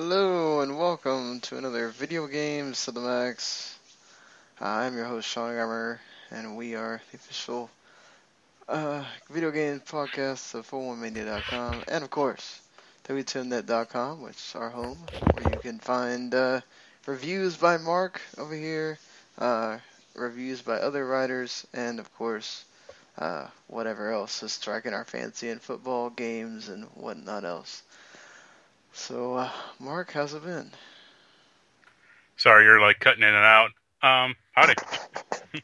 Hello and welcome to another Video Games to the Max. I'm your host Sean Grammer, and we are the official uh, video game podcast of 41media.com and of course W2Mnet.com, which is our home, where you can find uh, reviews by Marc over here, uh, reviews by other writers, and of course uh, whatever else is striking our fancy in football games and whatnot else. So, uh, Marc, how's it been? Sorry, you're like cutting in and out. Um, howdy.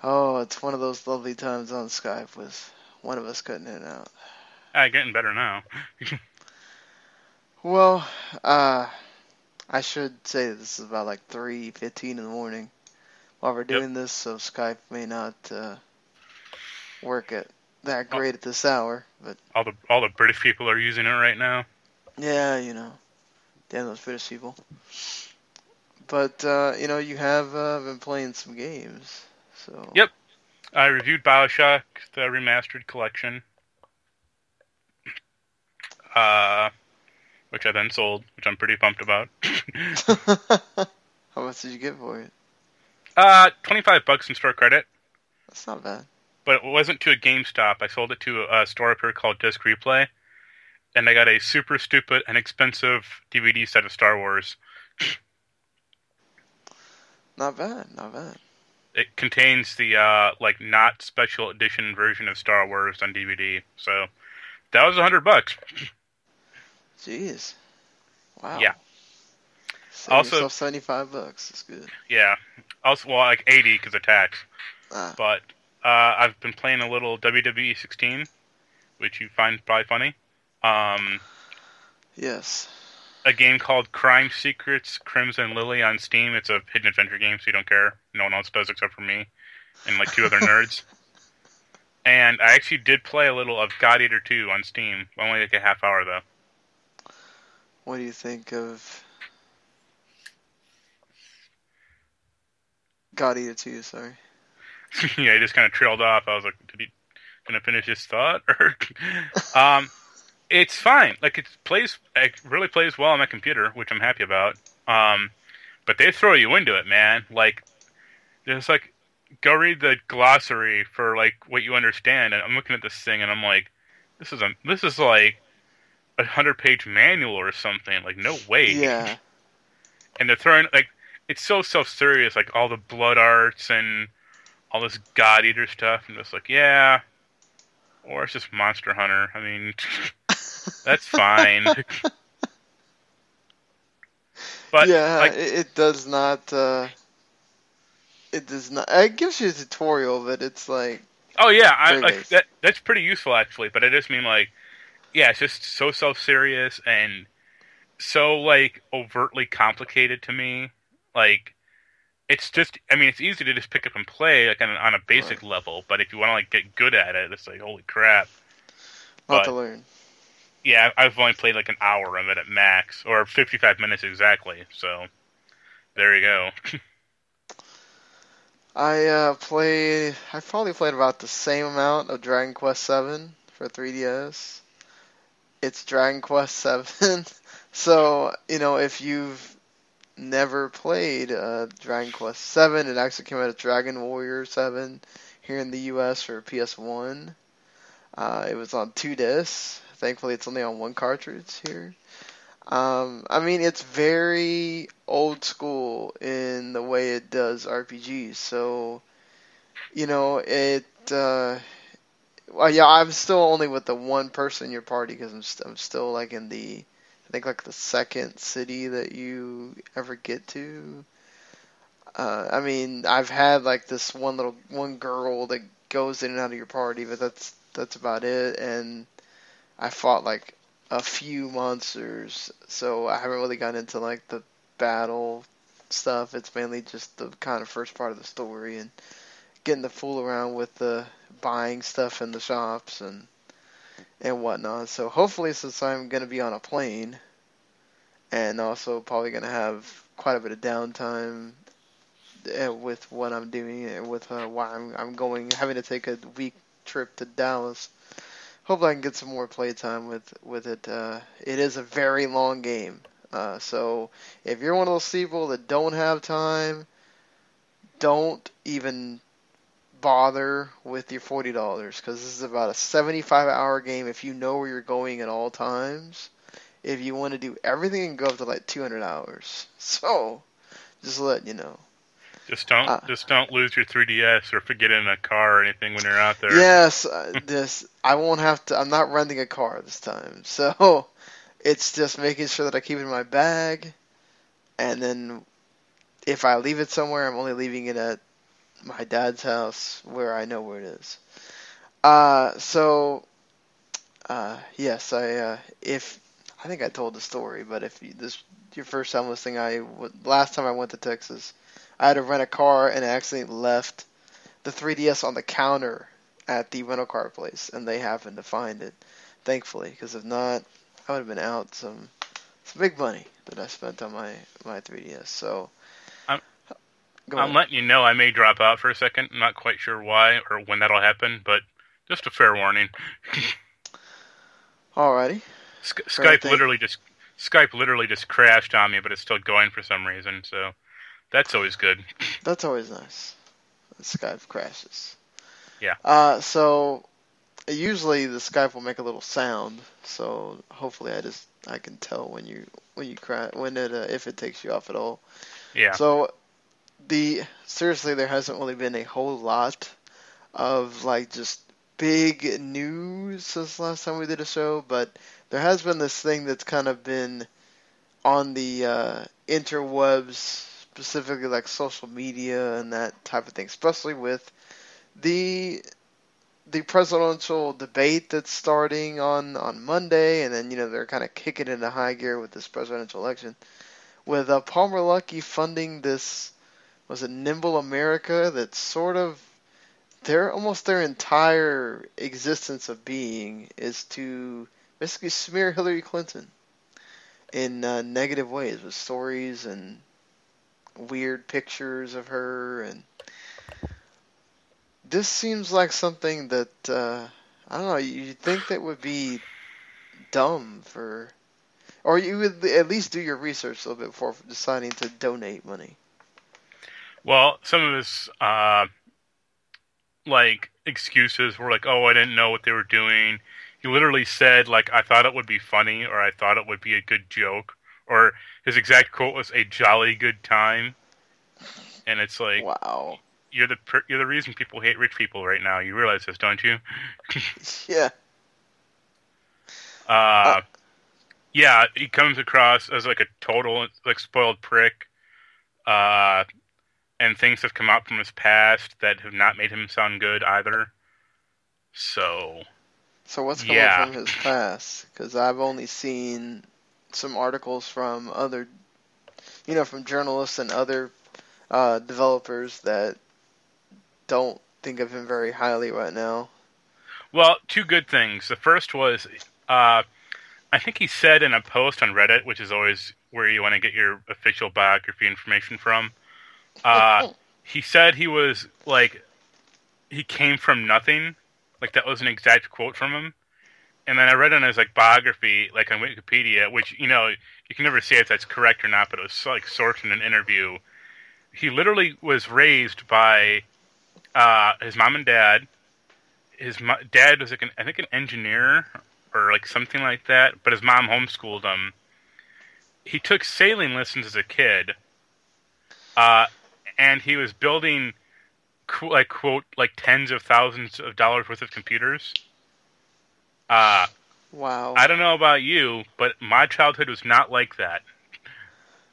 Oh, it's one of those lovely times on Skype with one of us cutting in and out. Ah, getting better now. Well, uh, I should say this is about like 3.15 in the morning while we're doing this, so Skype may not uh, work at that great at this hour, but all the all the British people are using it right now. Yeah, you know, damn those British people. But, uh, you know, you have uh, been playing some games, so... Yep. I reviewed Bioshock, the remastered collection, uh, which I then sold, which I'm pretty pumped about. How much did you get for it? uh, 25 bucks in store credit, That's not bad. but it wasn't to a GameStop. I sold it to a store up here called Disc Replay, and I got a super stupid and expensive DVD set of Star Wars. Not bad, not bad. it contains the uh like not special edition version of Star Wars on DVD. So that was a hundred bucks. Jeez. Wow. Yeah. Save Also- yourself 75 bucks. That's good. Yeah. Also, well, like eighty because of tax. Ah, But uh, I've been playing a little WWE 16, which you find probably funny. Um, yes. a game called Crime Secrets Crimson Lily on Steam. It's a hidden adventure game, so you don't care. No one else does except for me and like two other nerds. And I actually did play a little of God Eater 2 on Steam. Only like a half hour though. What do you think of God Eater 2, sorry. yeah, he just kind of trailed off. I was like, did he gonna finish his thought? Or um, it's fine. Like it plays, it really plays well on my computer, which I'm happy about. Um, but they throw you into it, man. Like, there's like, go read the glossary for like what you understand. And I'm looking at this thing, and I'm like, this is a this is like a hundred page manual or something. Like, no way. Yeah. and they're throwing like it's so self serious, like all the blood arts and all this God Eater stuff, and just like yeah, or it's just Monster Hunter. I mean, that's fine. but yeah, like, it, does not, uh, it does not, it gives you a tutorial, but it's like, oh yeah, I like that. That's pretty useful actually. But I just mean like, yeah, it's just so self serious and so like overtly complicated to me. Like, it's just, I mean, it's easy to just pick up and play like on, on a basic level, but if you want to like get good at it, it's like holy crap. not But- to learn. Yeah, I've only played like an hour of it at max, or 55 minutes exactly. So there you go. I, uh, played, I probably played about the same amount of Dragon Quest 7 for 3DS. It's Dragon Quest 7. so, you know, if you've never played uh, Dragon Quest 7, it actually came out of Dragon Warrior 7 here in the US for PS1. Uh, it was on two discs. Thankfully, it's only on one cartridge here. Um, I mean, it's very old school in the way it does RPGs. So, you know, it. Uh, well, yeah, I'm still only with the one person in your party because I'm, st- I'm still like in the, I think like the second city that you ever get to. Uh, I mean, I've had like this one little one girl that goes in and out of your party, but that's that's about it. And I fought like a few monsters, so I haven't really gotten into like the battle stuff. It's mainly just the kind of first part of the story and getting to fool around with the buying stuff in the shops and and whatnot. So hopefully, since I'm to be on a plane and also probably to have quite a bit of downtime uh, with what I'm doing and with uh, why I'm I'm going having to take a week trip to Dallas. Hopefully, I can get some more playtime with with it. Uh, it is a very long game, uh, so if you're one of those people that don't have time, don't even bother with your forty dollars because this is about a seventy-five hour game. If you know where you're going at all times, if you want to do everything, and go up to like two hundred hours. So, just let you know. Just don't Uh, just don't lose your 3DS or forget it in a car or anything when you're out there. Yes, uh, this I won't have to. I'm not renting a car this time, so it's just making sure that I keep it in my bag, and then if I leave it somewhere, I'm only leaving it at my dad's house where I know where it is. Uh, so uh, yes, I uh, if I think I told the story, but if you, this your first time listening, I last time I went to Texas, I had to rent a car and I accidentally left the 3DS on the counter at the rental car place, and they happened to find it, thankfully. Because if not, I would have been out some some big money that I spent on my my 3DS. So, I'm- I'm letting you know I may drop out for a second. I'm not quite sure why or when that'll happen, but just a fair warning. Alrighty. Sk- Skype literally just Skype literally just crashed on me, but it's still going for some reason. So that's always good. That's always nice. The Skype crashes. Yeah. Uh, so usually the Skype will make a little sound. So hopefully I just I can tell when you when you crash when it uh, if it takes you off at all. Yeah. So the seriously there hasn't really been a whole lot of like just big news since last time we did a show, but there has been this thing that's kind of been on the uh, interwebs, specifically like social media and that type of thing, especially with the the presidential debate that's starting on on Monday, and then you know they're kind of kicking into high gear with this presidential election, with uh, Palmer Luckey funding this was it Nimble America that's sort of their almost their entire existence of being is to basically smear Hillary Clinton in uh, negative ways with stories and weird pictures of her and this seems like something that uh, I don't know. You'd think that would be dumb for, or you would at least do your research a little bit before deciding to donate money. Well, some of his uh, like excuses were like, "Oh, I didn't know what they were doing." He literally said, "Like I thought it would be funny, or I thought it would be a good joke," or his exact quote was, "A jolly good time." And it's like Wow. you're the you're the reason people hate rich people right now. You realize this, don't you? Yeah. Uh, yeah, he comes across as like a total like spoiled prick. Uh, and things have come out from his past that have not made him sound good either. So So what's coming Yeah. from his past? Because I've only seen some articles from other, you know, from journalists and other uh, developers that don't think of him very highly right now. Well, two good things. The first was, uh, I think he said in a post on Reddit, which is always where you want to get your official biography information from. Uh, he said he was like, he came from nothing. Like that was an exact quote from him. And then I read on his like biography, like on Wikipedia, which you know you can never say if that's correct or not, but it was like sourced in an interview. He literally was raised by uh, his mom and dad his mo- dad was like an, I think an engineer or like something like that, but his mom homeschooled him. He took sailing lessons as a kid, uh, and he was building, like quote, like tens of thousands of dollars worth of computers. Uh, Wow. I don't know about you, but my childhood was not like that.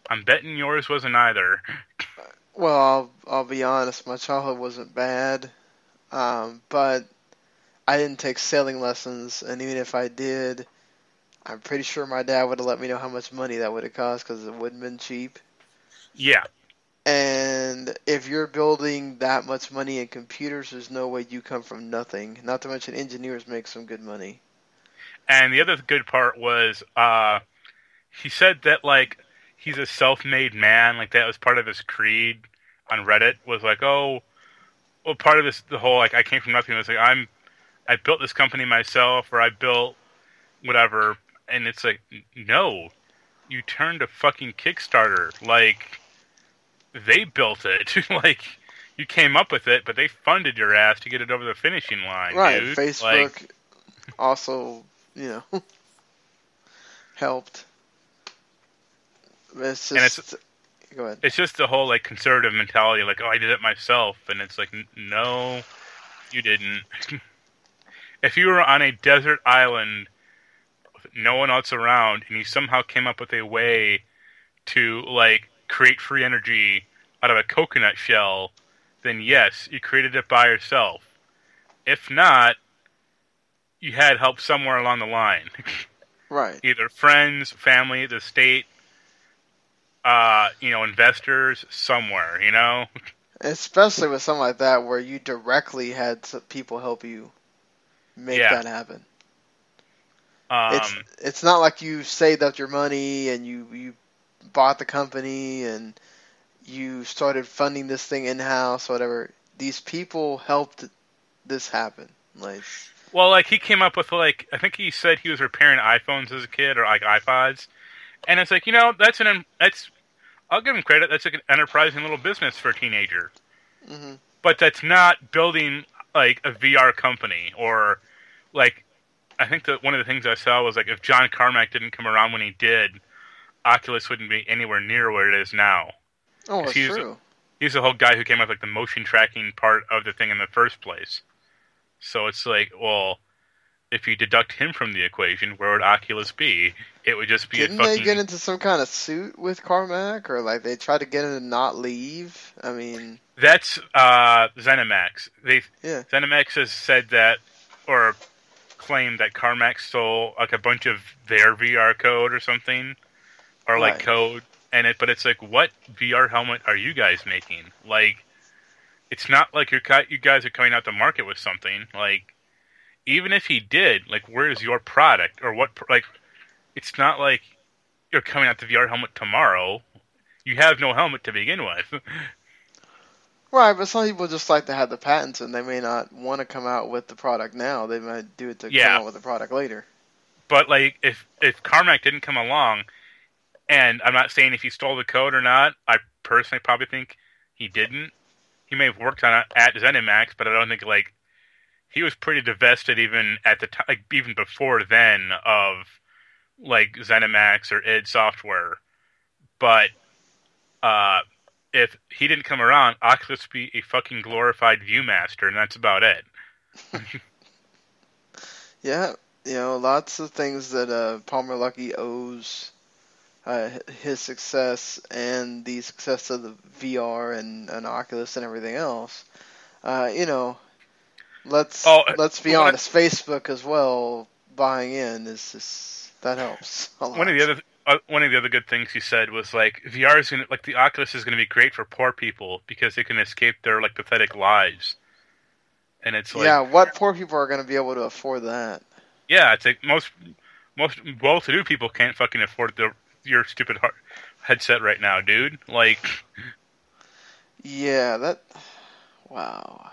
I'm betting yours wasn't either. Well, I'll, I'll be honest. My childhood wasn't bad, um, but I didn't take sailing lessons, and even if I did, I'm pretty sure my dad would have let me know how much money that would have cost because it wouldn't have been cheap. Yeah, And if you're building that much money in computers, there's no way you come from nothing. Not to mention engineers make some good money. And the other good part was uh, he said that like he's a self-made man, like that was part of his creed on Reddit. Was like, oh, well, part of this the whole like I came from nothing. was like I'm I built this company myself, or I built whatever, and it's like no, you turned a fucking Kickstarter like. They built it. like you came up with it, but they funded your ass to get it over the finishing line. right. dude. Facebook Like, also, you know, helped. It's And it's- just. go ahead. it's just the whole like conservative mentality, like oh, I did it myself, and it's like n- no, you didn't. if you were on a desert island, with no one else around, and you somehow came up with a way to like create free energy out of a coconut shell, then yes, you created it by yourself. If not, you had help somewhere along the line. Right. either friends, family, the state, uh, you know, investors, somewhere, you know? Especially with something like that where you directly had people help you make Yeah. that happen. Um, it's it's not like you saved up your money and you you bought the company and you started funding this thing in house, whatever. These people helped this happen. Like well, like, he came up with, like, I think he said he was repairing iPhones as a kid, or, like, iPods. And it's like, you know, that's an, that's, I'll give him credit, that's like an enterprising little business for a teenager. hmm But that's not building, like, a VR company, or, like, I think that one of the things I saw was, like, if John Carmack didn't come around when he did, Oculus wouldn't be anywhere near where it is now. Oh, it's He's- true. he's the whole guy who came up with like the motion tracking part of the thing in the first place. So it's like, well, if you deduct him from the equation, where would Oculus be? It would just be Didn't a fucking. they get into some kind of suit with Carmack, or like they tried to get him to not leave? I mean, That's uh, ZeniMax. They Yeah. ZeniMax has said that, or claimed that Carmack stole like a bunch of their VR code or something, or like Right. code, and it. But it's like, what VR helmet are you guys making? Like, it's not like you're you guys are coming out to market with something. Like, even if he did, like, where's your product or what? Like, it's not like you're coming out the VR helmet tomorrow. You have no helmet to begin with. right? But some people just like to have the patents, and they may not want to come out with the product now. They might do it to Yeah. come out with the product later. But like, if if Carmack didn't come along, and I'm not saying if he stole the code or not, I personally probably think he didn't. He may have worked on it at ZeniMax, but I don't think like he was pretty divested even at the time, like even before then of like ZeniMax or id Software. But uh, if he didn't come around, Oculus would be a fucking glorified ViewMaster, and that's about it. Yeah, you know, lots of things that uh, Palmer Luckey owes uh, his success and the success of the VR and, and Oculus and everything else. Uh, you know, let's Oh, let's be what I- honest. Facebook as well buying in is just that helps. A lot. one of the other uh, one of the other good things he said was like VR is gonna like the Oculus is gonna be great for poor people because they can escape their like pathetic lives. And it's like yeah, what poor people are going to be able to afford that? yeah, it's like most most well-to-do people can't fucking afford the your stupid headset right now, dude. Like Yeah, that. Wow.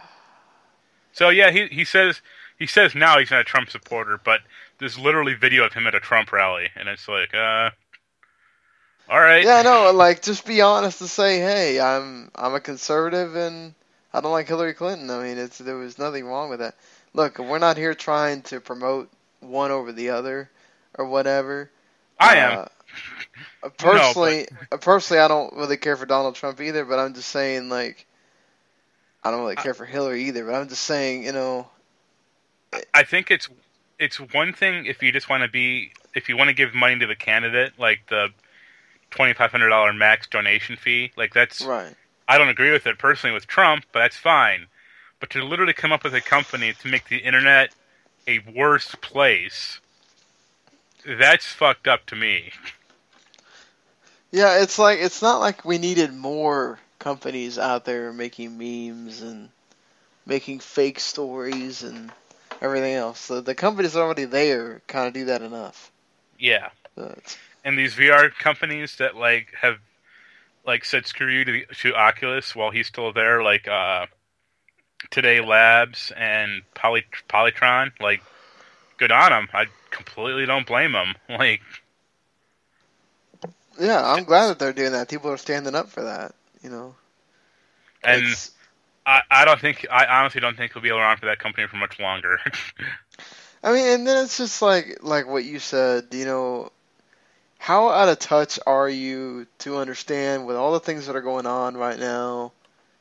so yeah, he he says he says now he's not a Trump supporter, but there's literally video of him at a Trump rally, and it's like uh, all right, Yeah, no, like just be honest and say, hey, I'm I'm a conservative and I don't like Hillary Clinton. I mean, it's there was nothing wrong with that. Look, we're not here trying to promote one over the other or whatever. I am. Uh, personally, uh, personally, I don't really care for Donald Trump either. But I'm just saying, like, I don't really care for Hillary either. But I'm just saying, you know, I think it's it's one thing if you just want to be if you want to give money to the candidate, like the twenty five hundred dollar max donation fee, like that's right? I don't agree with it personally with Trump, but that's fine. But to literally come up with a company to make the internet a worse place, that's fucked up to me. Yeah, it's like it's not like we needed more companies out there making memes and making fake stories and everything else. The, the companies already there kind of do that enough. Yeah. But, And these VR companies that like have like said screw you to, the, to Oculus while he's still there, like uh, Today Labs and Poly, Polytron, like good on them. I completely don't blame them. Like yeah, I'm glad that they're doing that. People are standing up for that. You know. And It's- I, I don't think I honestly don't think he'll be around for that company for much longer. I mean, and then it's just like like what you said. You know, how out of touch are you to understand with all the things that are going on right now?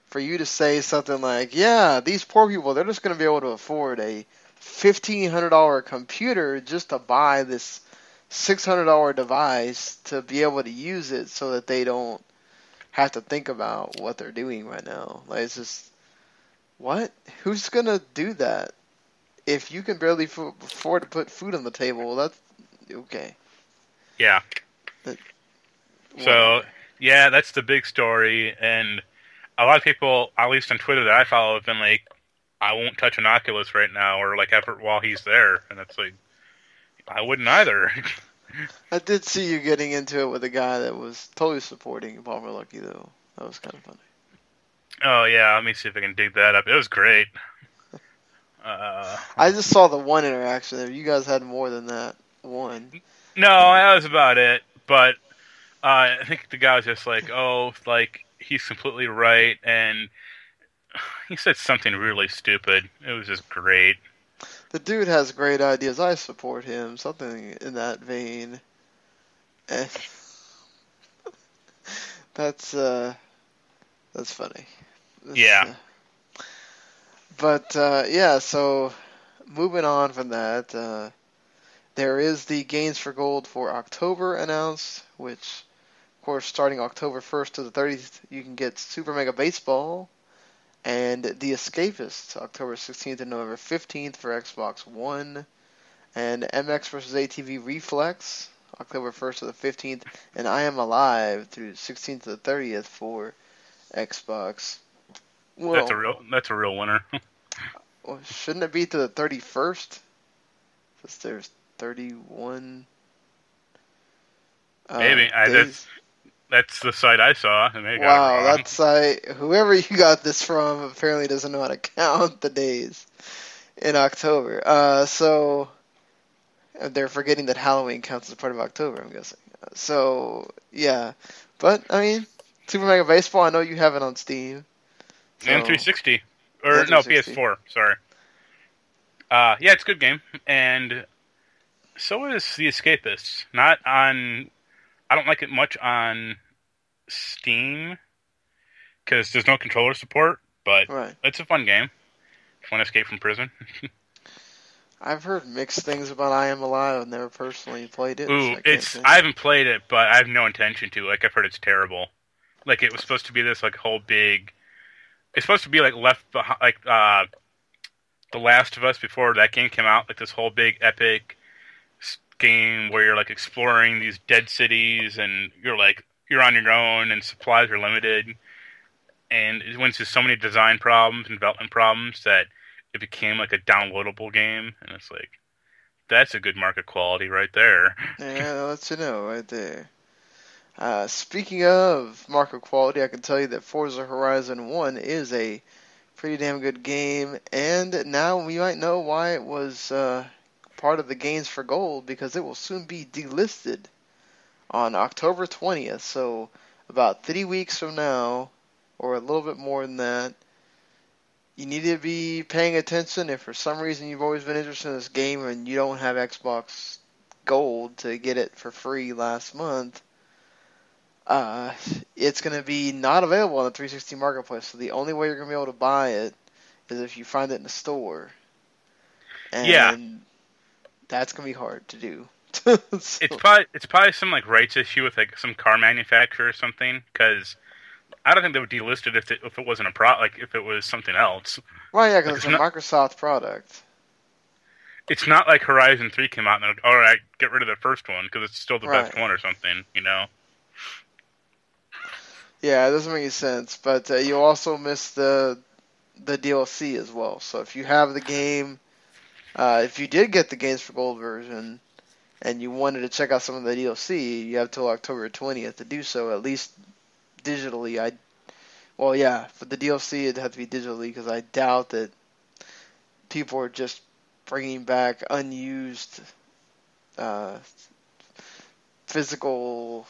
For you to say something like, "Yeah, these poor people, they're just going to be able to afford a fifteen hundred dollar computer just to buy this six hundred dollar device to be able to use it, so that they don't have to think about what they're doing right now." Like it's just, what? Who's gonna do that? if you can barely f- afford to put food on the table, that's okay. yeah. So yeah, that's the big story, and a lot of people, at least on Twitter that I follow, have been like, "I won't touch an Oculus right now," or like ever while he's there, and it's like, I wouldn't either. I did see you getting into it with a guy that was totally supporting Palmer Luckey, though. That was kind of funny. oh yeah, let me see if I can dig that up. It was great. Uh, I just saw the one interaction there. You guys had more than that one. no, that was about it. But uh, I think the guy was just like, "Oh, like he's completely right," and he said something really stupid. It was just great. The dude has great ideas. I support him. Something in that vein. Eh. that's uh, that's funny. That's, Yeah. uh, but uh, yeah, so moving on from that, uh, there is the games for gold for October announced, which, of course, starting October 1st to the 30th, you can get Super Mega Baseball and The Escapists, October 16th and November 15th for Xbox One, and MX vs. ATV Reflex, October 1st to the 15th, and I Am Alive through 16th to the 30th for Xbox. Well, That's a real. That's a real winner. well, shouldn't it be to the 31st? Since there's 31. uh, Maybe I, that's that's the site I saw. and they Wow, wrong. that's like whoever you got this from apparently doesn't know how to count the days in October. Uh, so they're forgetting that Halloween counts as part of October. I'm guessing. So yeah, but I mean, Super Mega Baseball. I know you have it on Steam. So, and 360 or And no PS4. Sorry. Uh, yeah, it's a good game, and so is The Escapists. Not on. I don't like it much on Steam because there's no controller support, but Right. it's a fun game. If you want to escape from prison. I've heard mixed things about I Am Alive. I've never personally played it. so Ooh, I it's I haven't played it, but I have no intention to. Like I've heard it's terrible. Like it was supposed to be this like whole big. It's supposed to be like left behind, like uh, the Last of Us before that game came out. Like this whole big epic game where you're like exploring these dead cities and you're like you're on your own and supplies are limited. And it went through so many design problems and development problems that it became like a downloadable game. And it's like that's a good market quality right there. Yeah, that lets you know right there. Uh, speaking of market quality, I can tell you that Forza Horizon 1 is a pretty damn good game, and now we might know why it was uh, part of the games for gold because it will soon be delisted on October 20th. So, about three weeks from now, or a little bit more than that, you need to be paying attention if for some reason you've always been interested in this game and you don't have Xbox Gold to get it for free last month. Uh, it's going to be not available on the 360 marketplace. So the only way you're going to be able to buy it is if you find it in the store. And Yeah. That's going to be hard to do. So- It's probably it's probably some like rights issue with like some car manufacturer or something because I don't think they would delist it if it, if it wasn't a pro like if it was something else. Well, yeah, because It's it's a not- Microsoft product. It's not like Horizon Three came out and they're like, all right, get rid of the first one because it's still the best one or something. You know? Yeah, it doesn't make any sense. But uh, you also miss the the DLC as well. So if you have the game, uh, if you did get the games for gold version, and you wanted to check out some of the DLC, you have till October twentieth to do so. At least digitally, I. Well, yeah, for the DLC, it'd have to be digitally because I doubt that people are just bringing back unused uh, physical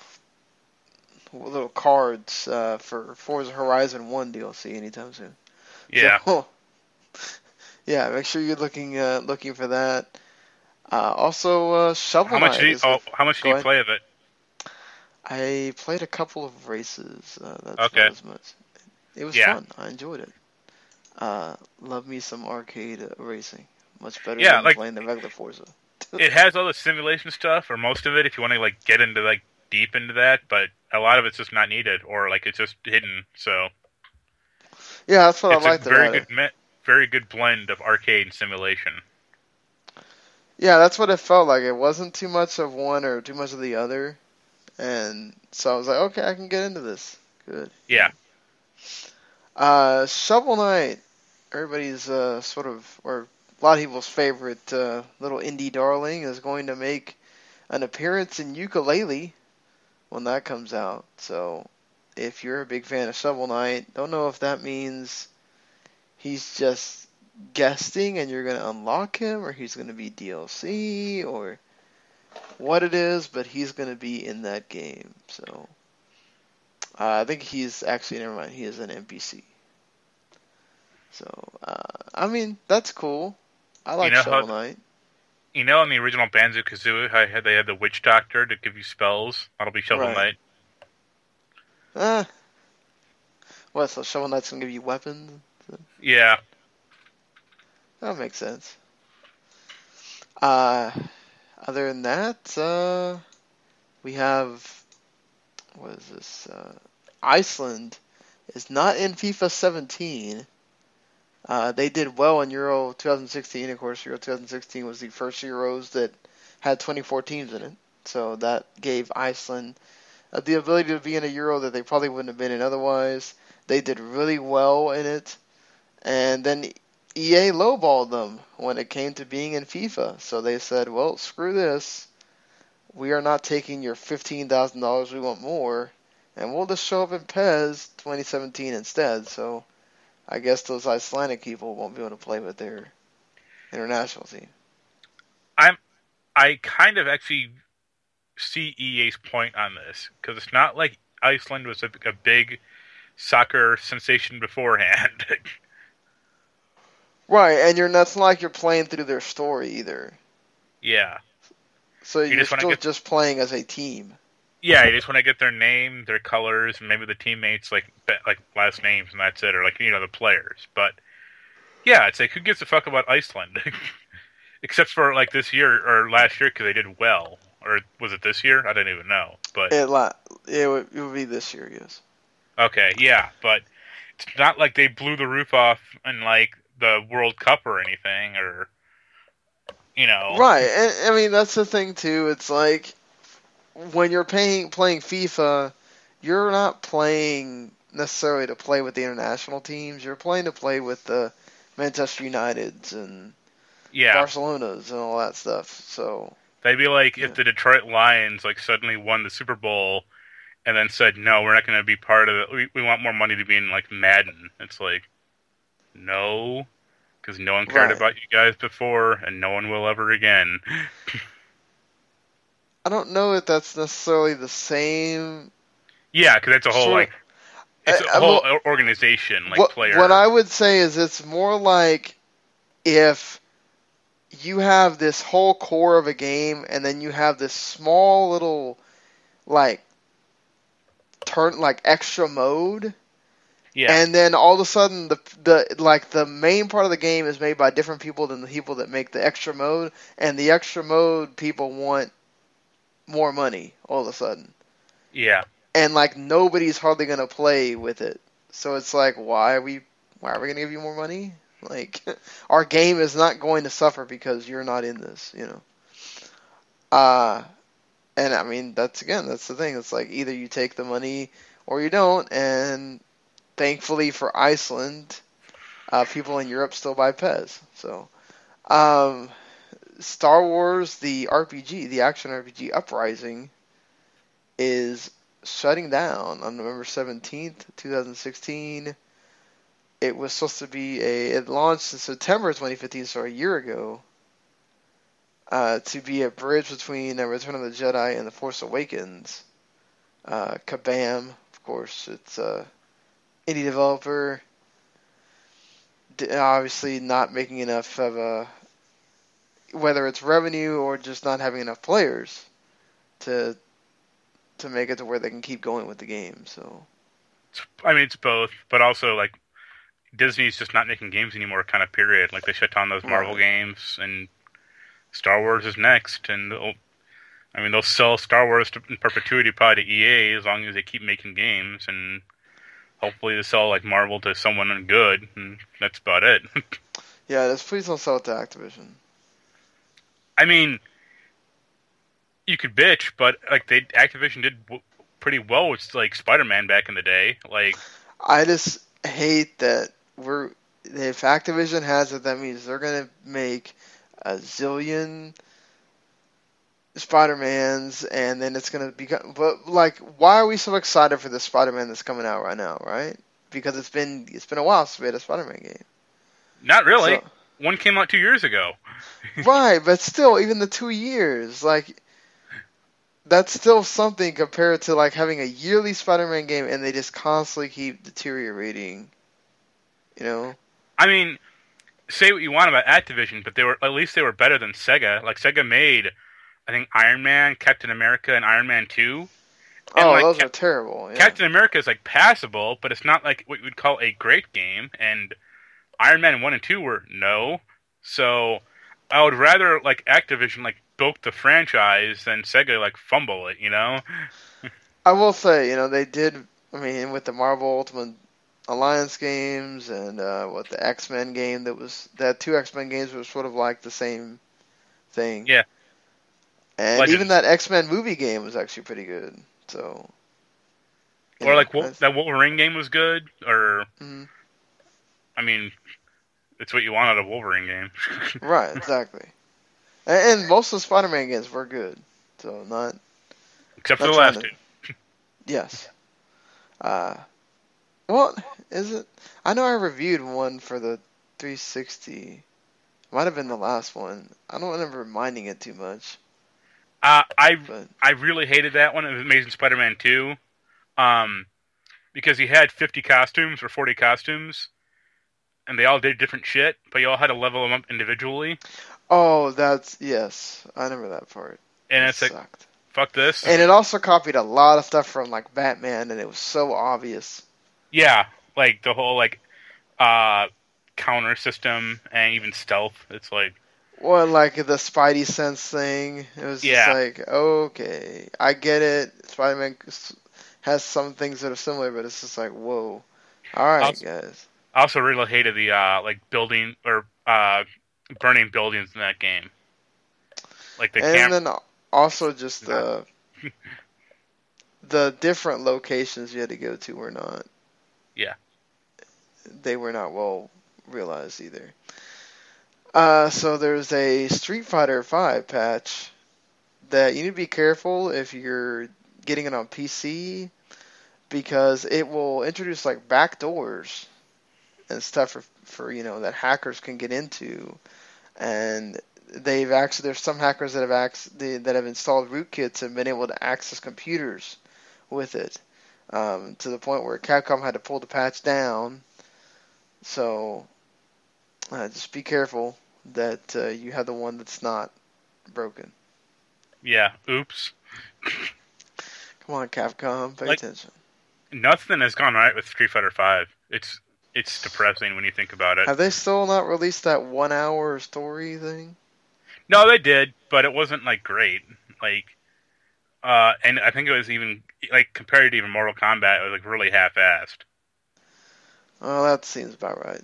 little cards uh, for Forza Horizon One DLC anytime soon. Yeah. So, yeah, make sure you're looking uh, looking for that. Uh, also, uh, Shovel How much do you? Oh, how much you play of it? I played a couple of races. Uh, that's Okay. not as much. It was Yeah. fun. I enjoyed it. Uh, love me some arcade uh, racing. Much better Yeah, than like- playing the regular Forza. it has all the simulation stuff, or most of it, if you want to like get into like deep into that. But a lot of it's just not needed, or like it's just hidden. So Yeah, that's what it's I a liked very about it. good, me- very good blend of arcade and simulation. Yeah, that's what it felt like. It wasn't too much of one or too much of the other. And so I was like, okay, I can get into this. Good. Yeah, Uh, Shovel Knight, everybody's uh, sort of, or a lot of people's favorite uh, little indie darling, is going to make an appearance in Yooka-Laylee when that comes out. So if you're a big fan of Shovel Knight, don't know if that means he's just guesting and you're going to unlock him, or he's going to be DLC, or what it is, but he's going to be in that game. So. Uh, I think he's actually never mind. He is an NPC. So uh, I mean that's cool. I like know Shovel how- Knight. you know, in the original Banjo Kazooie, how had they had the witch doctor to give you spells. That'll be Shovel Right. Knight. Uh, what? So Shovel Knight's gonna give you weapons? Yeah, That makes sense. Uh, other than that, uh, we have what is this? Uh, Iceland is not in FIFA 17. Uh, they did well in Euro 2016. Of course, Euro 2016 was the first Euros that had 24 teams in it, so that gave Iceland uh, the ability to be in a Euro that they probably wouldn't have been in otherwise. They did really well in it, and then EA lowballed them when it came to being in FIFA. So they said, "Well, screw this. We are not taking your fifteen thousand dollars. We want more, and we'll just show up in PES 2017 instead." So I guess those Icelandic people won't be able to play with their international team. I'm, I kind of actually see EA's point on this because it's not like Iceland was a, a big soccer sensation beforehand. Right, and you're that's not like you're playing through their story either. yeah, So You are just still get- just playing as a team. yeah. You just want to get their name, their colors, and maybe the teammates like like last names, and that's it, or like you know the players. But yeah, it's like who gives a fuck about Iceland? Except for like this year or last year because they did well, or was it this year? I don't even know. But It la- it would, it would be this year, yes. Okay, yeah, but it's not like they blew the roof off and like the World Cup or anything, or you know, Right, and I mean that's the thing too. It's like when you're paying playing FIFA, you're not playing necessarily to play with the international teams. You're playing to play with the Manchester Uniteds and Yeah, Barcelonas and all that stuff. So they'd be like Yeah. if the Detroit Lions like suddenly won the Super Bowl and then said, "No, we're not going to be part of it. We, we want more money to be in like Madden." It's like, no, because no one cared Right. about you guys before, and no one will ever again. I don't know if that's necessarily the same. Yeah, because it's a whole Sure. like it's a I whole will- organization like what, player. what I would say is it's more like if you have this whole core of a game and then you have this small little like turn like extra mode yeah, and then all of a sudden the the like the main part of the game is made by different people than the people that make the extra mode and the extra mode people want more money all of a sudden yeah, and like nobody's hardly gonna play with it. So it's like, why are we why are we gonna give you more money? Like, our game is not going to suffer because you're not in this, you know. Uh, and I mean, that's again, that's the thing. It's like either you take the money or you don't. And thankfully for Iceland, uh, people in Europe still buy PES. So, um, Star Wars, the RPG, the action RPG Uprising, is shutting down on November 17th, 2016. It was supposed to be a. It launched in September 2015, so a year ago. Uh, to be a bridge between uh, Return of the Jedi and The Force Awakens. Uh, Kabam, of course, it's a indie developer. Obviously, not making enough of a whether it's revenue or just not having enough players to to make it to where they can keep going with the game. So I mean, it's both, but also like Disney's just not making games anymore. Kind of period. Like they shut down those Marvel Right. games, and Star Wars is next, and I mean they'll sell Star Wars to, in perpetuity probably to EA as long as they keep making games, and hopefully they sell like Marvel to someone good, and that's about it. yeah, just please don't sell it to Activision. I mean, you could bitch, but like they Activision did w- pretty well with like Spider-Man back in the day. Like, I just hate that we're if Activision has it, that means they're gonna make a zillion Spider-Mans, and then it's gonna become. But like, why are we so excited for the Spider-Man that's coming out right now? Right? Because it's been it's been a while since we had a Spider-Man game. not really. So- One came out two years ago. right, but still, even the two years, like, that's still something compared to like having a yearly Spider-Man game, and they just constantly keep deteriorating. You know. I mean, say what you want about Activision, but they were at least they were better than Sega. Like Sega made, I think Iron Man, Captain America, and Iron Man Two. And, oh, like, those Cap- are terrible. Yeah. Captain America is like passable, but it's not like what you would call a great game. And Iron Man one and two were no. So I would rather like Activision like bilk the franchise than Sega like fumble it. You know? I will say, you know, they did. I mean, with the Marvel Ultimate Alliance games and uh, what the X Men game that was that two X Men games were sort of like the same thing. Yeah. And Legends. even that X Men movie game was actually pretty good. So. you or like that's- that Wolverine game was good. Or Mhm. I mean, it's what you want out of a Wolverine game. Right, exactly. And, and most of the Spider Man games were good. So not Except for the last trying two. Yes. Uh, well, is it? I know I reviewed one for the 360. Might have been the last one. I don't remember minding it too much, Uh, I but I really hated that one. It was Amazing Spider-Man two, um, because he had fifty costumes or forty costumes, and they all did different shit, but you all had to level them up individually. oh, that's yes, I remember that part. And It it's like, sucked. fuck this. And it also copied a lot of stuff from like Batman, and it was so obvious. yeah, like the whole like uh counter system and even stealth. It's like Well, like the Spidey sense thing. It was Yeah. just like, okay, I get it. Spider-Man has some things that are similar, but it's just like, whoa. All right, Also- guys. I also really hated the uh like building or uh burning buildings in that game. Like the and cam then also just the the different locations you had to go to were not. Yeah. They were not well realized either. Uh, so there's a Street Fighter Five patch that you need to be careful if you're getting it on PC because it will introduce like backdoors and stuff for, for you know that hackers can get into and they've actually there's some hackers that have ac- they, that have installed rootkits and been able to access computers with it um, to the point where Capcom had to pull the patch down. So uh, just be careful that uh, you have the one that's not broken. yeah, oops. Come on, Capcom, pay Like- attention. Nothing has gone right with Street Fighter Five. It's it's depressing when you think about it. Have they still not released that one hour story thing? No, they did, but it wasn't like great. Like, uh, and I think it was even like compared to even Mortal Kombat, it was like really half-assed. Well, that seems about right.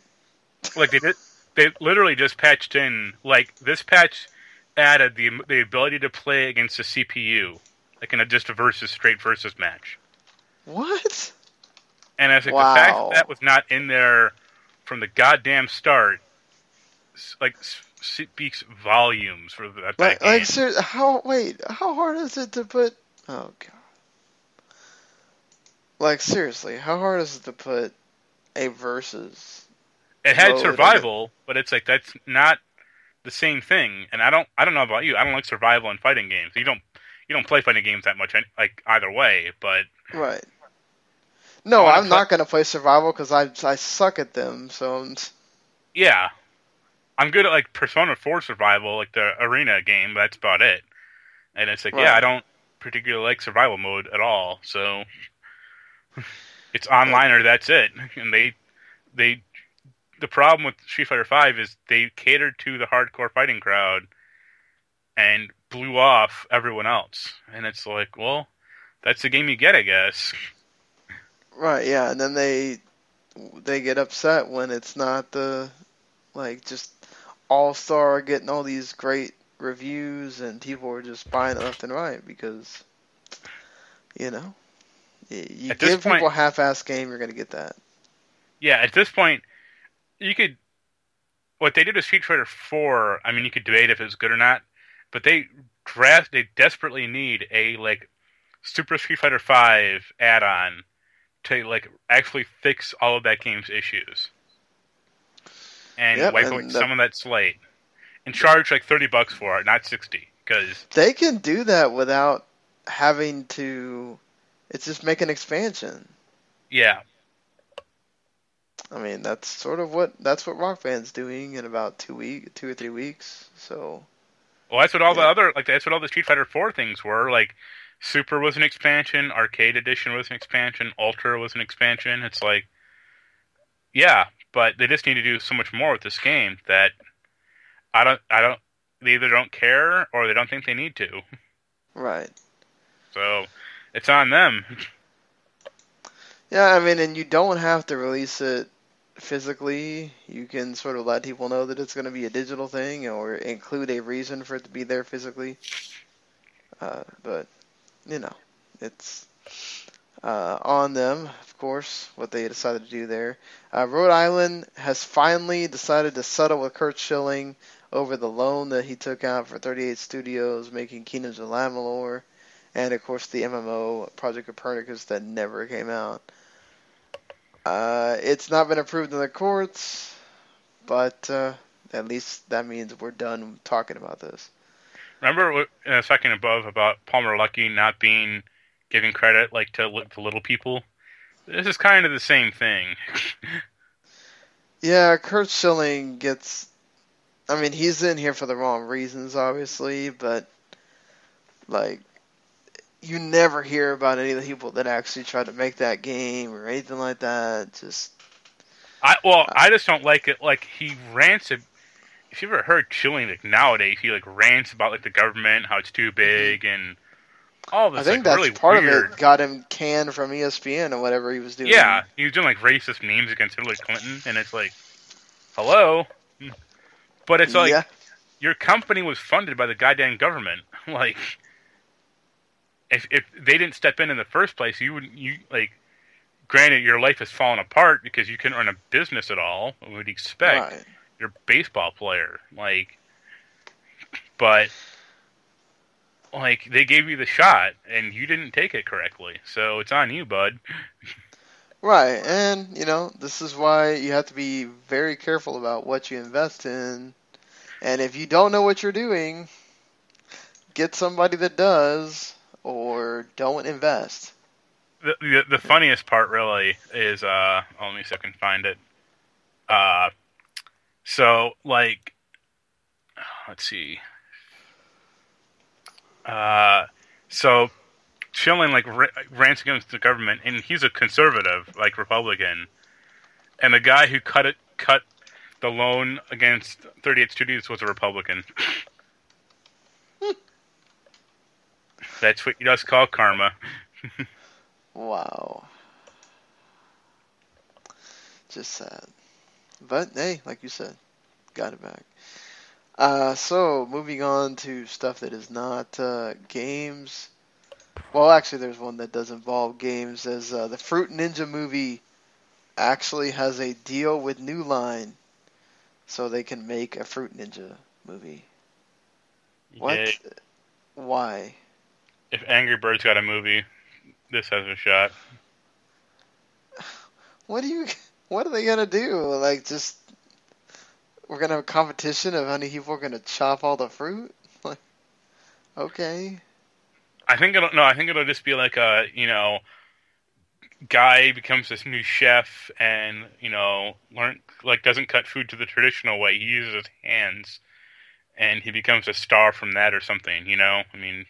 Like they did, they literally just patched in like this patch added the the ability to play against the CPU, like in a just a versus straight versus match. What? And I was like, the fact that, that was not in there from the goddamn start, like speaks volumes for that, Like, like, how? Wait, how hard is it to put? Oh god. Like seriously, how hard is it to put a versus? It had oh, load survival, but it's like that's not the same thing. And I don't, I don't know about you. I don't like survival in fighting games. You don't, you don't play fighting games that much, like either way. But Right. No, I'm play- not gonna play survival because I I suck at them. So I'm- yeah, I'm good at like Persona 4 survival, like the arena game. But that's about it. And it's like, yeah, I don't particularly like survival mode at all. So it's online or that's it. And they, they, the problem with Street Fighter Five is they catered to the hardcore fighting crowd and blew off everyone else. And it's like, well, that's the game you get, I guess. right, yeah, and then they they get upset when it's not the like just all star getting all these great reviews and people are just buying it left and right because you know you At give point- people a half-ass game, you're gonna get that. Yeah, at this point, you could. What they did with Street Fighter Four, I mean, you could debate if it's good or not, but they draft, they desperately need a like Super Street Fighter Five add-on to like actually fix all of that game's issues and Yep, wipe and away the- some of that slate and charge like thirty bucks for it, not sixty, because They can do that without having to. It's just make an expansion. yeah, I mean, that's sort of what that's what Rock Band's doing in about two week, two or three weeks. So Well, that's what all the other like that's what all the Street Fighter Four things were. Like Super was an expansion, Arcade Edition was an expansion, Ultra was an expansion. It's like, yeah, but they just need to do so much more with this game that I don't, I don't, they either don't care or they don't think they need to. right, So it's on them. yeah. I mean, and you don't have to release it physically. You can sort of let people know that it's going to be a digital thing, or include a reason for it to be there physically. Uh, but you know, it's uh, on them, of course, what they decided to do there. Uh, Rhode Island has finally decided to settle with Curt Schilling over the loan that he took out for 38 Studios, making Kingdoms of Amalur, and of course the MMO Project Copernicus that never came out. Uh, it's not been approved in the courts, but uh, at least that means we're done talking about this. Remember in a second above about Palmer Luckey not being giving credit like to, to little people. This is kind of the same thing. Yeah, Curt Schilling gets. I mean, he's in here for the wrong reasons, obviously, but like, you never hear about any of the people that actually tried to make that game or anything like that. Just I well, uh, I just don't like it. Like he rants. If you ever heard Schilling like nowadays, he like rants about like the government, how it's too mm-hmm. big, and all this. I think like, that's really part weird. of it. Got him canned from ESPN or whatever he was doing. Yeah, he was doing like racist memes against Hillary Clinton, and it's like, hello. But it's like yeah, your company was funded by the goddamn government. Like, if if they didn't step in in the first place, you wouldn't. You like, granted, your life has fallen apart because you couldn't run a business at all. What would you expect? right. You're a baseball player, like, but like they gave you the shot and you didn't take it correctly, so it's on you, bud. Right, and you know this is why you have to be very careful about what you invest in, and if you don't know what you're doing, get somebody that does, or don't invest. the, the the funniest part really is uh oh, let me see if I can find it. Uh so like let's see. Uh so Schilling like ra- rants against the government and he's a conservative like Republican. And the guy who cut it cut the loan against 38 Studios was a Republican. That's what you just call karma. Wow. Just sad. But hey, like you said, got it back. Uh, so moving on to stuff that is not uh, games. Well, actually, there's one that does involve games. As uh, the Fruit Ninja movie actually has a deal with New Line, so they can make a Fruit Ninja movie. What? Yay. Why? If Angry Birds got a movie, this has a shot. What do you? What are they gonna do? Like just we're gonna have a competition of how many people are gonna chop all the fruit? Like, okay. I think it'll no. I think it'll just be like a you know, guy becomes this new chef and you know learn like doesn't cut food to the traditional way. He uses his hands, and he becomes a star from that or something. You know, I mean,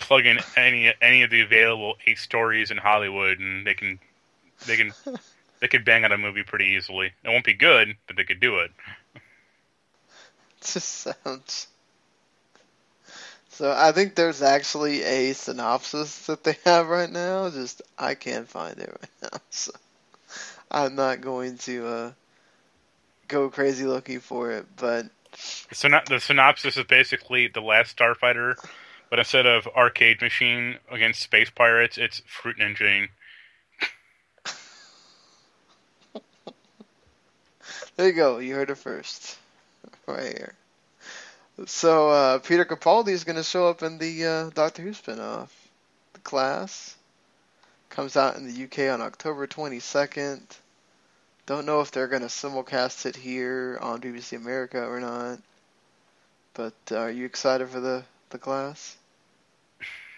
plug in any any of the available eight stories in Hollywood, and they can they can they could bang out a movie pretty easily. It won't be good, but they could do it. It just sounds. So I think there's actually a synopsis that they have right now. Just I can't find it right now, so I'm not going to uh, go crazy looking for it. But The, syno- the synopsis is basically the last Starfighter, but instead of arcade machine against space pirates, it's fruit ninja. there you go. You heard it first, right here. So uh, Peter Capaldi is going to show up in the uh, Doctor Who spinoff. The Class comes out in the UK on October 22nd. Don't know if they're going to simulcast it here on BBC America or not. But uh, are you excited for the the Class?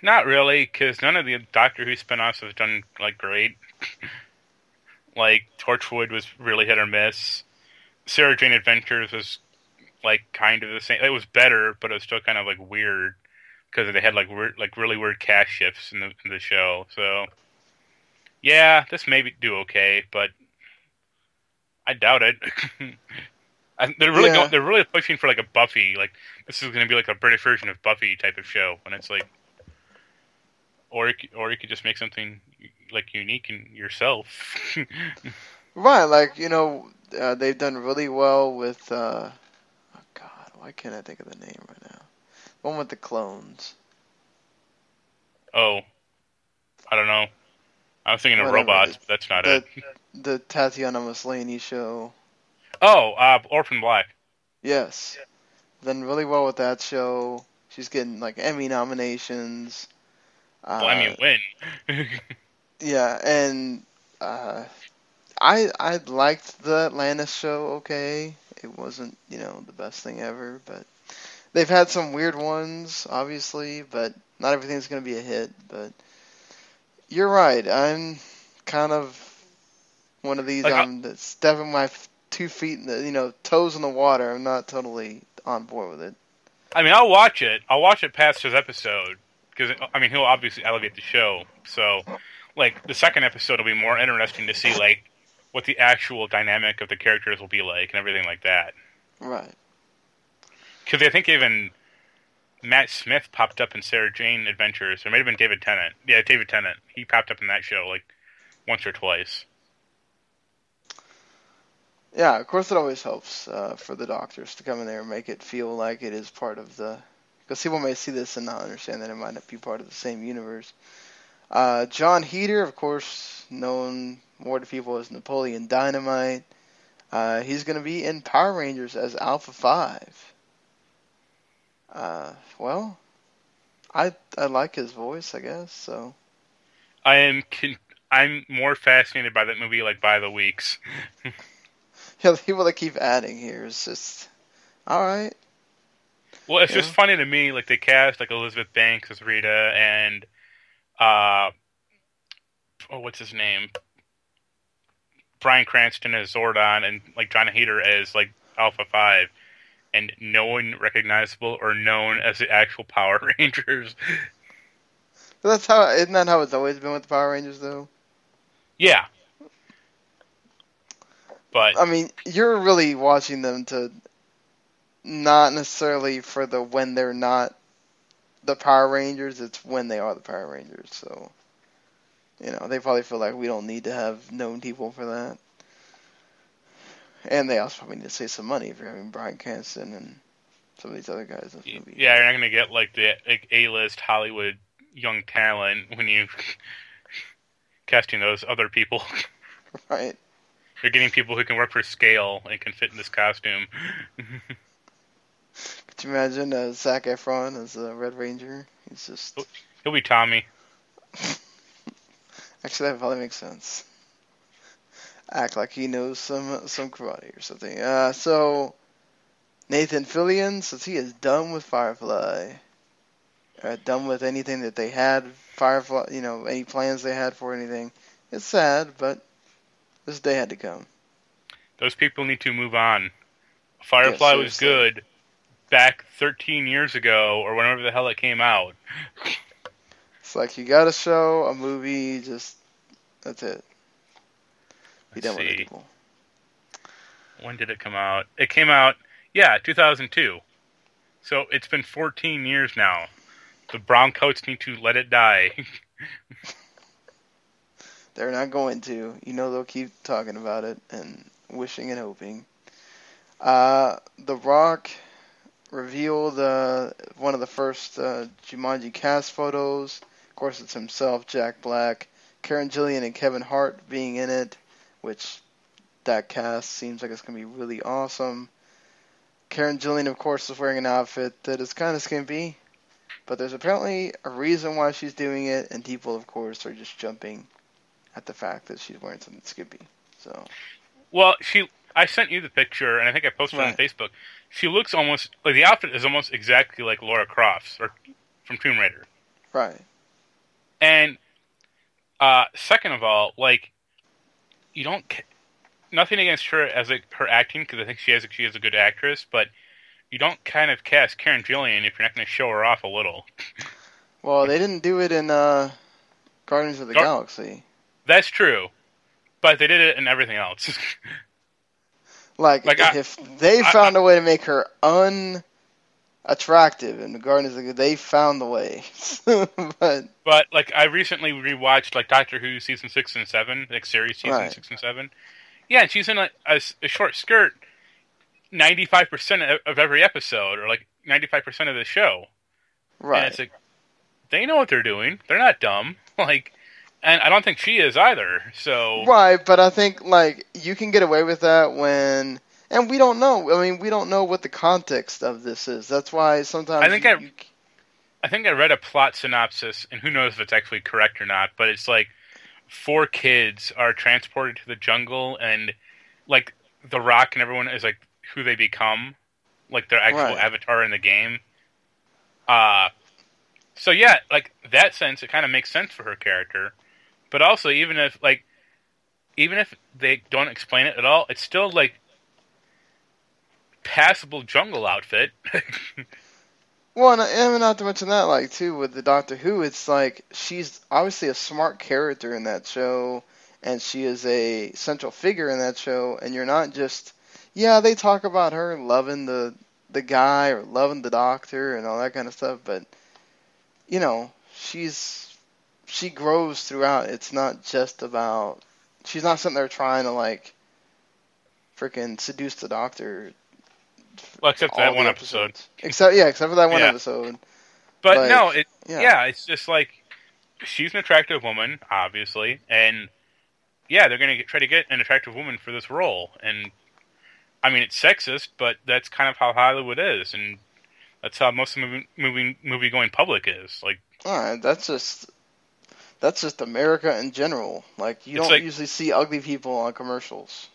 Not really, because none of the Doctor Who spin-offs have done like great. like Torchwood was really hit or miss. Sarah Jane Adventures was like kind of the same. It was better, but it was still kind of like weird because they had like weird, like really weird cast shifts in the in the show. So yeah, this may be, do okay, but I doubt it. I, they're really Yeah. going, they're really pushing for like a Buffy. Like this is going to be like a British version of Buffy type of show, and it's like, or you, could- or you could just make something like unique in yourself. Right, like you know, uh, they've done really well with. Uh, oh God, why can't I think of the name right now? The one with the clones. oh, I don't know. I was thinking of robots, but that's not the it. the Tatiana Maslany show. Oh, uh, Orphan Black. Yes, done really well with that show. She's getting like Emmy nominations. Uh, Well, I mean, when? yeah, and uh, I I liked the Atlantis show. Okay, it wasn't you know the best thing ever, but they've had some weird ones, obviously, but not everything's gonna be a hit. But you're right. I'm kind of one of these. Like, I- I'm stepping my two feet in the you know toes in the water. I'm not totally on board with it. I mean, I'll watch it. I'll watch it past his episode because I mean he'll obviously elevate the show. So, like the second episode will be more interesting to see like what the actual dynamic of the characters will be like and everything like that. Right. Because I think even Matt Smith popped up in Sarah Jane Adventures. Or it might have been David Tennant. Yeah, David Tennant. He popped up in that show like once or twice. Yeah, of course it always helps uh, for the doctors to come in there and make it feel like it is part of the. Because people may see this and not understand that it might not be part of the same universe. Uh, Jon Heder, of course, known more to people as Napoleon Dynamite. Uh, he's going to be in Power Rangers as Alpha Five. Uh, well, I I like his voice, I guess. So I am con- I'm more fascinated by that movie like by the weeks. yeah, the people that keep adding here is just all right. Well, it's just funny to me, like they cast like Elizabeth Banks as Rita and uh oh what's his name? Bryan Cranston as Zordon and like Jon Heder as like Alpha Five and no one recognizable or known as the actual Power Rangers. That's how isn't that how it's always been with the Power Rangers though? yeah. But I mean, you're really watching them to not necessarily for the when they're not the Power Rangers, it's when they are the Power Rangers. So You know, they probably feel like we don't need to have known people for that. And they also probably need to save some money if you're having Bryan Cranston and some of these other guys in movie. Yeah, you're not gonna get like the like, A-list Hollywood young talent when you're casting those other people. Right. You're getting people who can work for scale and can fit in this costume. Could you imagine uh, Zac Efron as a Red Ranger? He's just He'll be Tommy. actually that probably makes sense. Act like he knows some some karate or something. Uh, so Nathan Fillion says he is done with Firefly. Uh, done with anything that they had Firefly, you know, any plans they had for anything. It's sad, but this day had to come. Those people need to move on. Firefly was good back 13 years ago or whenever the hell it came out. It's like you got a show, a movie, just that's it. Be Let's done with it, see. people. When did it come out? It came out, yeah, 2002. So it's been 14 years now. The Browncoats need to let it die. They're not going to. You know they'll keep talking about it and wishing and hoping. Uh, the Rock revealed one of the first uh, Jumanji cast photos. Of course, it's himself, Jack Black, Karen Gillian, and Kevin Hart being in it, which that cast seems like it's going to be really awesome. Karen Gillian, of course, is wearing an outfit that is kind of skimpy, but there's apparently a reason why she's doing it, and people, of course, are just jumping at the fact that she's wearing something skimpy. So, well, she I sent you the picture and I think I posted it on Facebook. She looks almost like the outfit is almost exactly like Laura Croft's or from Tomb Raider. right. And uh, second of all, like you don't nothing against her as a, her acting because I think she has she is a good actress, but you don't kind of cast Karen Gillian if you're not going to show her off a little. Well, they didn't do it in uh, Guardians of the Gar- Galaxy. That's true, but they did it in everything else. Like, Like, I- if they found a way to make her unattractive in the Guardians of the they found the way. but but like I recently rewatched like Doctor Who season six and seven, like series season Right. six and seven. Yeah, and she's in a a short skirt ninety five percent of every episode, or like ninety five percent of the show. And right, it's like they know what they're doing. They're not dumb. Like, and I don't think she is either. So right. But I think like you can get away with that when. And we don't know. I mean, we don't know what the context of this is. That's why sometimes I think you, I- you- I think I read a plot synopsis, and who knows if it's actually correct or not. But it's like four kids are transported to the jungle, and like the Rock and everyone is like who they become, like their actual Right. avatar in the game. Uh so yeah, like that sense, it kind of makes sense for her character. But also, even if like, even if they don't explain it at all, it's still like passable jungle outfit. Well, and, not to mention that, like too, with the Doctor Who, it's like she's obviously a smart character in that show, and she is a central figure in that show. And you're not just, yeah, they talk about her loving the the guy or loving the Doctor and all that kind of stuff, but you know, she's she grows throughout. It's not just about she's not sitting there trying to like freaking seduce the Doctor. well, except all that one episode. episodes. Except yeah, except for that one Yeah. episode. But Like, no, it yeah. yeah. it's just like she's an attractive woman, obviously, and yeah, they're gonna get, try to get an attractive woman for this role, and I mean it's sexist, but that's kind of how Hollywood is, and that's how most of the movie movie, movie going public is. Like, right, that's just that's just America in general. Like you It's don't like- usually see ugly people on commercials.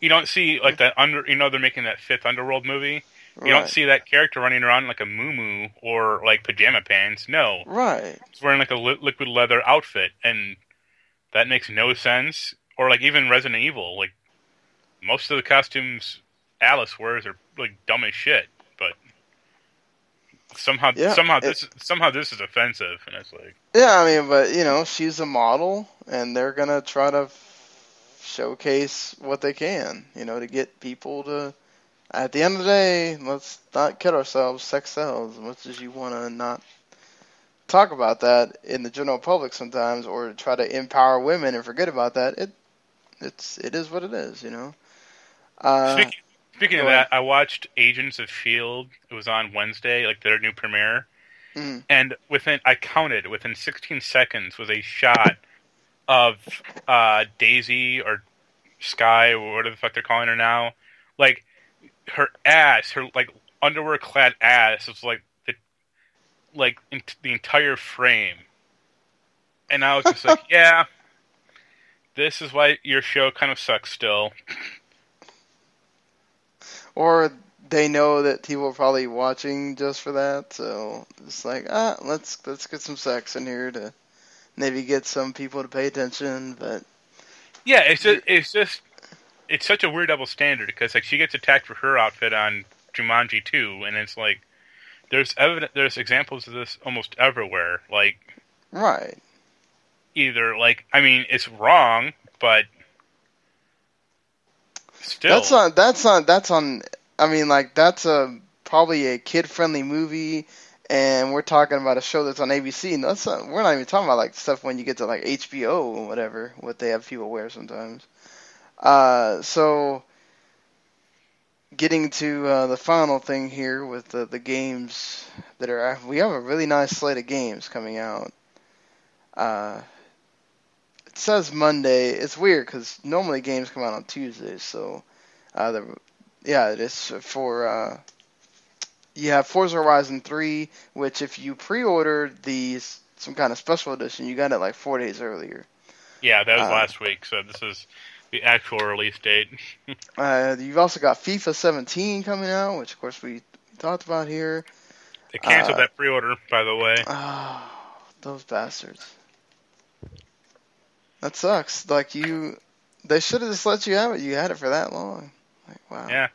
you don't see like that under, you know, they're making that fifth Underworld movie. You Right. don't see that character running around like a moo or like pajama pants. No, Right. He's wearing like a li- liquid leather outfit, and that makes no sense. Or like even Resident Evil, like most of the costumes Alice wears are like dumb as shit, somehow Yeah, somehow it- this somehow this is offensive, and it's like Yeah, I mean, but you know, she's a model, and they're gonna try to showcase what they can, you know, to get people to. At the end of the day, let's not kid ourselves. Sex sells as much as you want to not talk about that in the general public sometimes, or try to empower women and forget about that, it it's it is what it is, you know. Uh, speaking, speaking of that, I watched Agents of Shield. It was on Wednesday, like their new premiere, mm. and within I counted within 16 seconds was a shot of uh, Daisy or Skye or whatever the fuck they're calling her now, like her ass, her like underwear clad ass was like the like in, the entire frame, and I was just like, yeah, this is why your show kind of sucks still. Or they know that people are probably watching just for that, so it's like, ah, let's let's get some sex in here to maybe get some people to pay attention, but yeah, it's just it's just it's such a weird double standard because like she gets attacked for her outfit on Jumanji 2, and it's like there's evident there's examples of this almost everywhere. Like right, either like I mean it's wrong, but still that's on that's on that's on. I mean like that's a probably a kid friendly movie. And we're talking about a show that's on ABC. And that's not, we're not even talking about like stuff when you get to like HBO or whatever, what they have people wear sometimes. Uh, so getting to uh, the final thing here with the, the games that are we have a really nice slate of games coming out. Uh, says Monday. It's weird because normally games come out on Tuesdays. So, uh, the yeah, it is for uh, you have Forza Horizon 3, which if you pre-ordered these some kind of special edition, you got it like four days earlier. Yeah, that was uh, last week. So this is the actual release date. uh, you've also got FIFA 17 coming out, which of course we talked about here. They canceled uh, that pre-order, by the way. Oh, those bastards. That sucks. Like you, they should have just let you have it. You had it for that long. Like wow. Yeah.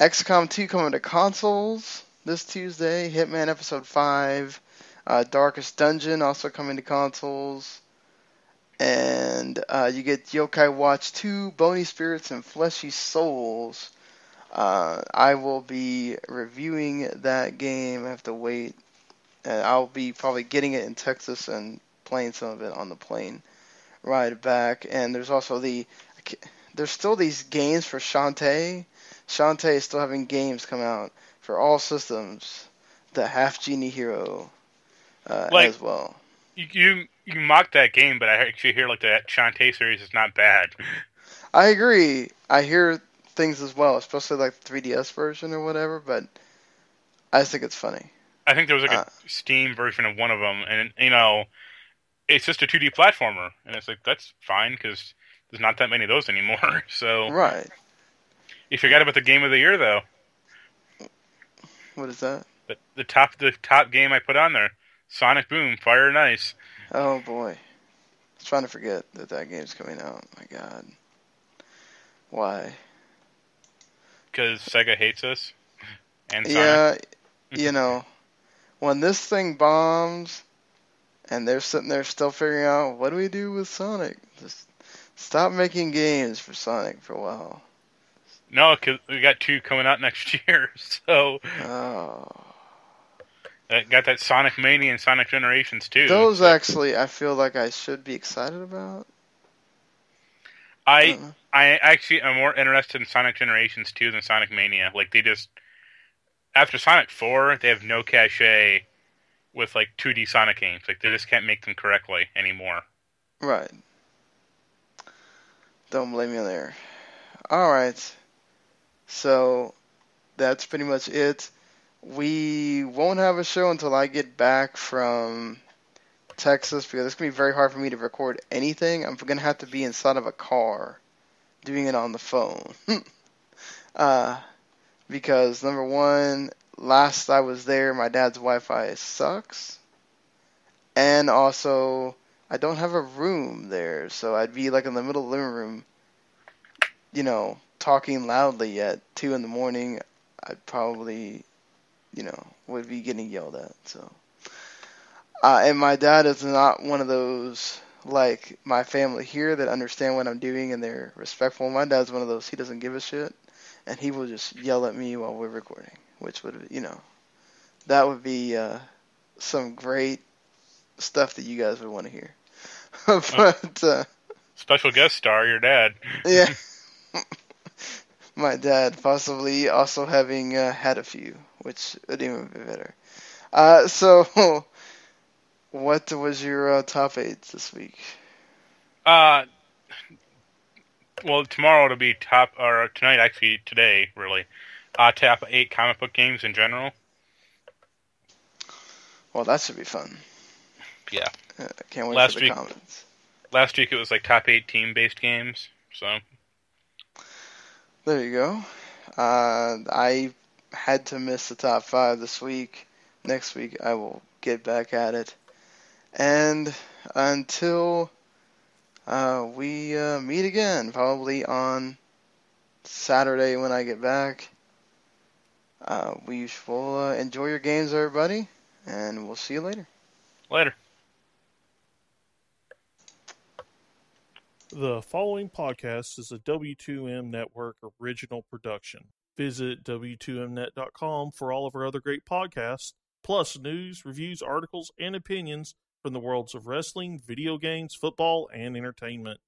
XCOM 2 coming to consoles this Tuesday. Hitman Episode 5. Uh, Darkest Dungeon also coming to consoles and uh, you get Yo-kai Watch 2, Bony Spirits, and Fleshy Souls. Uh, I will be reviewing that game. I have to wait. And I'll be probably getting it in Texas and playing some of it on the plane ride back. And there's also the there's still these games for Shantae. Shantae is still having games come out for all systems. The Half Genie Hero uh, like, as well. You you mock that game, but I actually hear like the Shantae series is not bad. I agree. I hear things as well, especially like the 3DS version or whatever. But I just think it's funny. I think there was like uh, a Steam version of one of them, and you know, it's just a 2D platformer, and it's like that's fine because there's not that many of those anymore. So right. You forgot about the game of the year, though. What is that? The, the top the top game I put on there, Sonic Boom, Fire and Ice. Oh boy, I was trying to forget that that game's coming out. My God, why? Because Sega hates us. And Sonic. yeah, you know, when this thing bombs, and they're sitting there still figuring out what do we do with Sonic. Just stop making games for Sonic for a while. No, because we got two coming out next year. So. Oh. Uh, got that Sonic Mania and Sonic Generations too. Those actually, I feel like I should be excited about. I I, I actually am more interested in Sonic Generations 2 than Sonic Mania. Like they just after Sonic 4, they have no cachet with like 2D Sonic games. Like they just can't make them correctly anymore. Right. Don't blame me on there. All right. So that's pretty much it we won't have a show until I get back from Texas because it's gonna be very hard for me to record anything. I'm gonna have to be inside of a car doing it on the phone. uh, because number one, last I was there, my dad's Wi-Fi sucks, and also I don't have a room there, so I'd be like in the middle of the living room, you know, talking loudly at two in the morning. I'd probably you know, would be getting yelled at. So, uh, and my dad is not one of those like my family here that understand what I'm doing and they're respectful. My dad's one of those he doesn't give a shit, and he will just yell at me while we're recording, which would you know, that would be uh, some great stuff that you guys would want to hear. but uh, Special guest star, your dad. yeah, my dad possibly also having uh, had a few, which would even be better. Uh, so, what was your uh, top eight this week? Uh, well, tomorrow it'll be top, or tonight actually, today really, uh, top eight comic book games in general. Well, that should be fun. Yeah. Uh, I can't wait Last for the week- comments. Last week it was like top eight team based games. So There you go. Uh, I had to miss the top five this week. Next week I will get back at it. And until uh, we uh, meet again, probably on Saturday when I get back, uh, we will uh, enjoy your games, everybody, and we'll see you later. later. The following podcast is a W2M Network original production. Visit W2Mnet.com for all of our other great podcasts, plus news, reviews, articles, and opinions from the worlds of wrestling, video games, football, and entertainment.